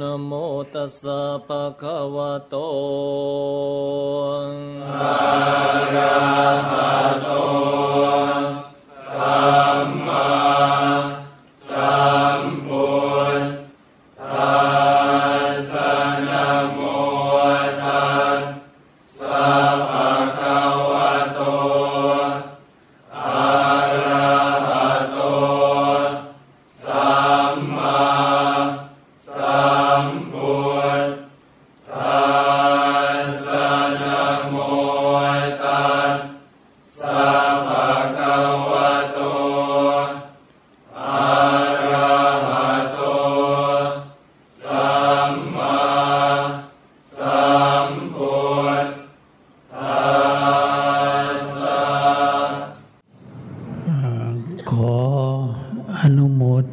นโมตัสสะภะคะวะโตอะระหะโต สัมมา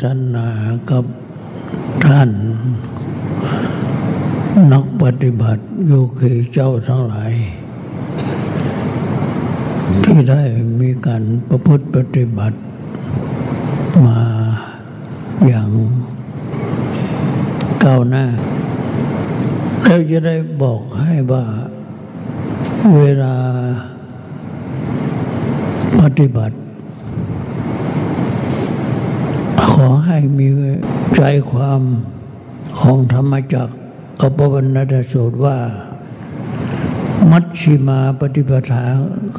ทนากับท่าน นักปฏิบัติโยคีเจ้าทั้งหลาย ที่ได้มีการประพฤติปฏิบัติมาอย่างก้าวหน้าแล้วจะได้บอกให้ว่าเวลาปฏิบัติ ขอให้มีใจความของธรรมจักรกบวันนดสูตรว่า มัชชิมาปฏิปทา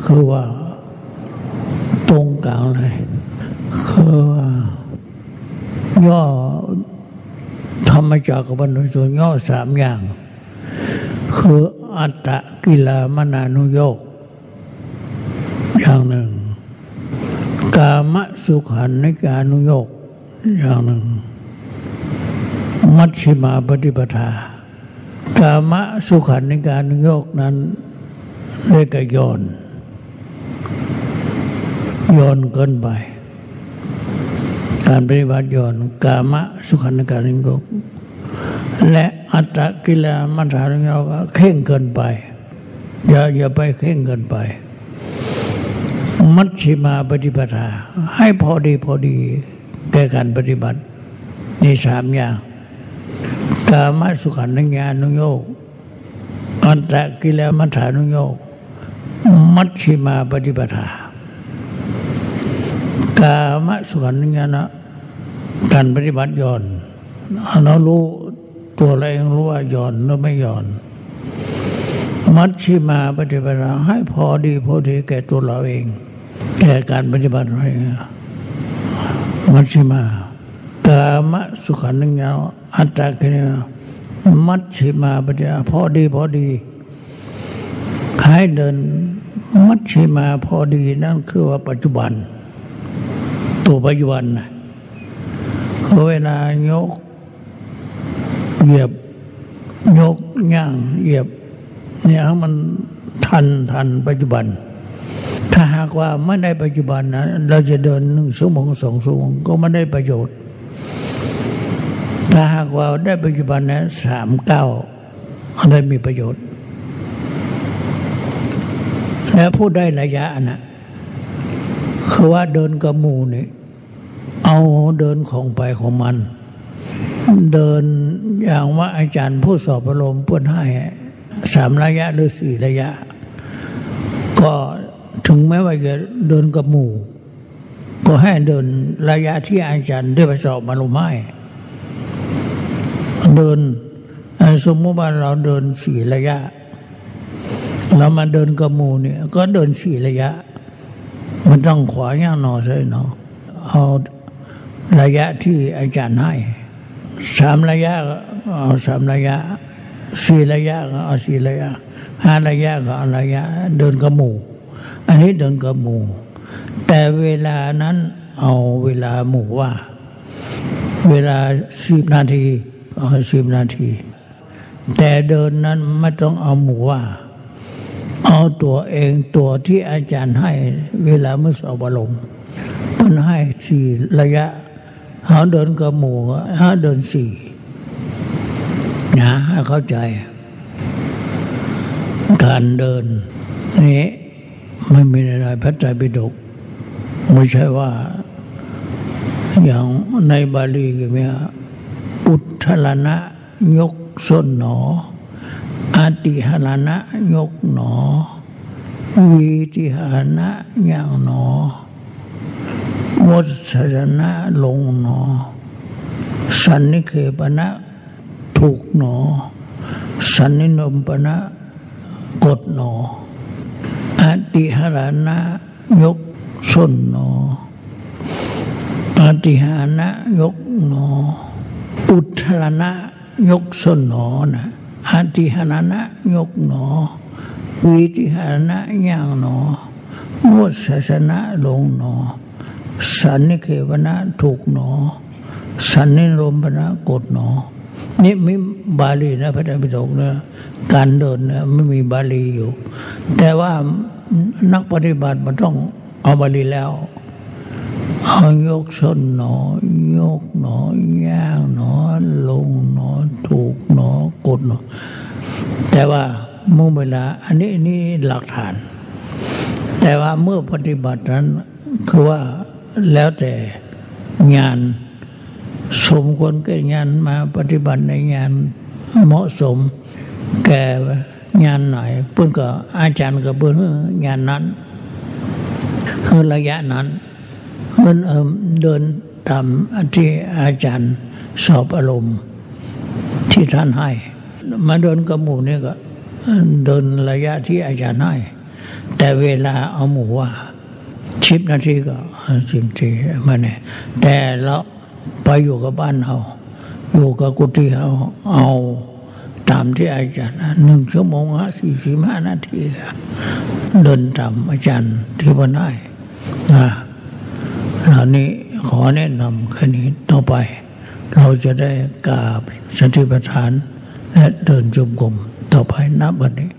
คือว่า ตรงกลางเลยคือว่าย่อธรรมจักรกับวันนดสูตรย่อสามอย่าง คืออัตตะกิลามนานุโยกอย่างหนึ่ง กามสุขันในการนุโยก อย่างหนึ่ง มัชฌิมาปฏิปทากามะสุขันในการโยกนั้นเรียกโยนโยนเกินไป การปฏิบัติโยนกามะสุขันในการโยกและอัตตะกิลมัฏฐานโยกเข่งเกินไป อย่าอย่าไปเข่งเกินไป มัชฌิมาปฏิปทาให้พอดีพอดี แก่การปฏิบัตินี่สามอย่างกามาสุขันญานุโยกอันตะกิเลมัฏฐานุโยก มัชฌิมาปฏิปทากามสุขันญาณการปฏิบัติย่อนเรารู้ตัวเราเองรู้ว่าย่อนหรือไม่ย่อน มัชชิมาปฏิบัติให้พอดีพอดีแก่ตัวเราเอง แก่การปฏิบัติเราเอง มัชชิมากามสุขันธ์ญาอัตตากินมัชชิมาปฏิบัติพอดีพอดีให้เดินมัชชิมาพอดีนั่นคือว่าปัจจุบัน ตัวปัจจุบันนะเวลายกเหยียบยกย่างเหยียบเนี่ยมันทันทันปัจจุบัน ถ้าหากว่าไม่ได้ปัจจุบันนะเราจะเดินหนึ่งชั่วโมงสองชั่วโมงก็ไม่ได้ประโยชน์ ถ้าหากว่าได้ปัจจุบันนะสามเก้าได้มีประโยชน์ แล้วพูดได้ระยะนะคือว่าเดินกระมูนี่เอาเดินของไปของมัน เดินอย่างว่าอาจารย์ผู้สอบอารมณ์พูดให้สามระยะหรือสี่ระยะ ก็ ถึงแม้ว่าจะเดินกับหมู่ ก็ให้เดินระยะที่อาจารย์ได้ไปสอบมาลงไม้เดินสมมติว่าเราเดินสี่ระยะ เรามาเดินกับหมู่เนี่ย ก็เดินสี่ระยะ มันต้องขวาย่างหนอใช่เนาะเอาระยะที่อาจารย์ให้สามระยะเอาสามระยะสี่ระยะเอาสี่ระยะห้าระยะก็เอาระยะ เดินกับหมู่ อันนี้เดินกับหมู่ แต่เวลานั้นเอาเวลาหมู่ว่า เวลาสิบนาทีเอาสิบนาที แต่เดินนั้นไม่ต้องเอาหมู่ว่า เอาตัวเองตัวที่อาจารย์ให้เวลาเมื่อสอบอารมณ์มันให้สี่ระยะหาเดินกับหมู่หาเดินสี่นะให้เข้าใจ การเดินนี้ ไม่มีอะไรพระไตรปิฎกไม่ใช่ว่า อย่างในบาลีก็มีอุทธลนะยกส้นหนออาติหารณะยกหนอ วีติหารณะย่างหนอวัสรณะลงหนอ สันนิเคปนะถูกหนอ สันนินมปนะกดหนอ ติหารณะยกส้นหนออติหานะยกหนอ อุทธรณะยกส้นหนอนะอติหานะยกหนอ วิติหานะย่างหนอมุสสนะลงหนอ สันนิเคปนะถูกหนอ สันนิรมปนะกดหนอ นี่ไม่บาลีนะพระธรรมปิฎกนะการเดินนะไม่มีบาลีอยู่ แต่ว่า นักปฏิบัติมันต้องเอาบาลีแล้วเอายกส้นหนอ ยกหนอย่างหนอ ลงหนอ ถูกหนอกดหนอ แต่ว่าเมื่อเวลา อันนี้นนี้หลักฐาน แต่ว่าเมื่อปฏิบัตินั้นคือว่าแล้วแต่งานสมควรแก่งานมาปฏิบัติในงานเหมาะสมแก่ งานไหนเพื่อนก็อาจารย์ก็เพื่อนงานนั้นคือระยะนั้นเพื่อนเอิมเดินตามที่อาจารย์สอบอารมณ์ที่ท่านให้ มาเดินกับหมู่นี่ก็ เดินระยะที่อาจารย์ให้ แต่เวลาเอาหมู่ว่าชิบนาทีก็สิบนาทีมาเนี่ยแต่เราไปอยู่กับบ้านเราอยู่กับกุฏิเราเอา ตามที่อาจารย์หนึ่งชั่วโมงสี่สิบห้านาทีเดินตามอาจารย์ที่บ้านได้นะเหล่านี้ขอแนะนำแค่นี้ต่อไป เราจะได้กราบสติปัฏฐาน และเดินจมกรมต่อไปนับวันนี้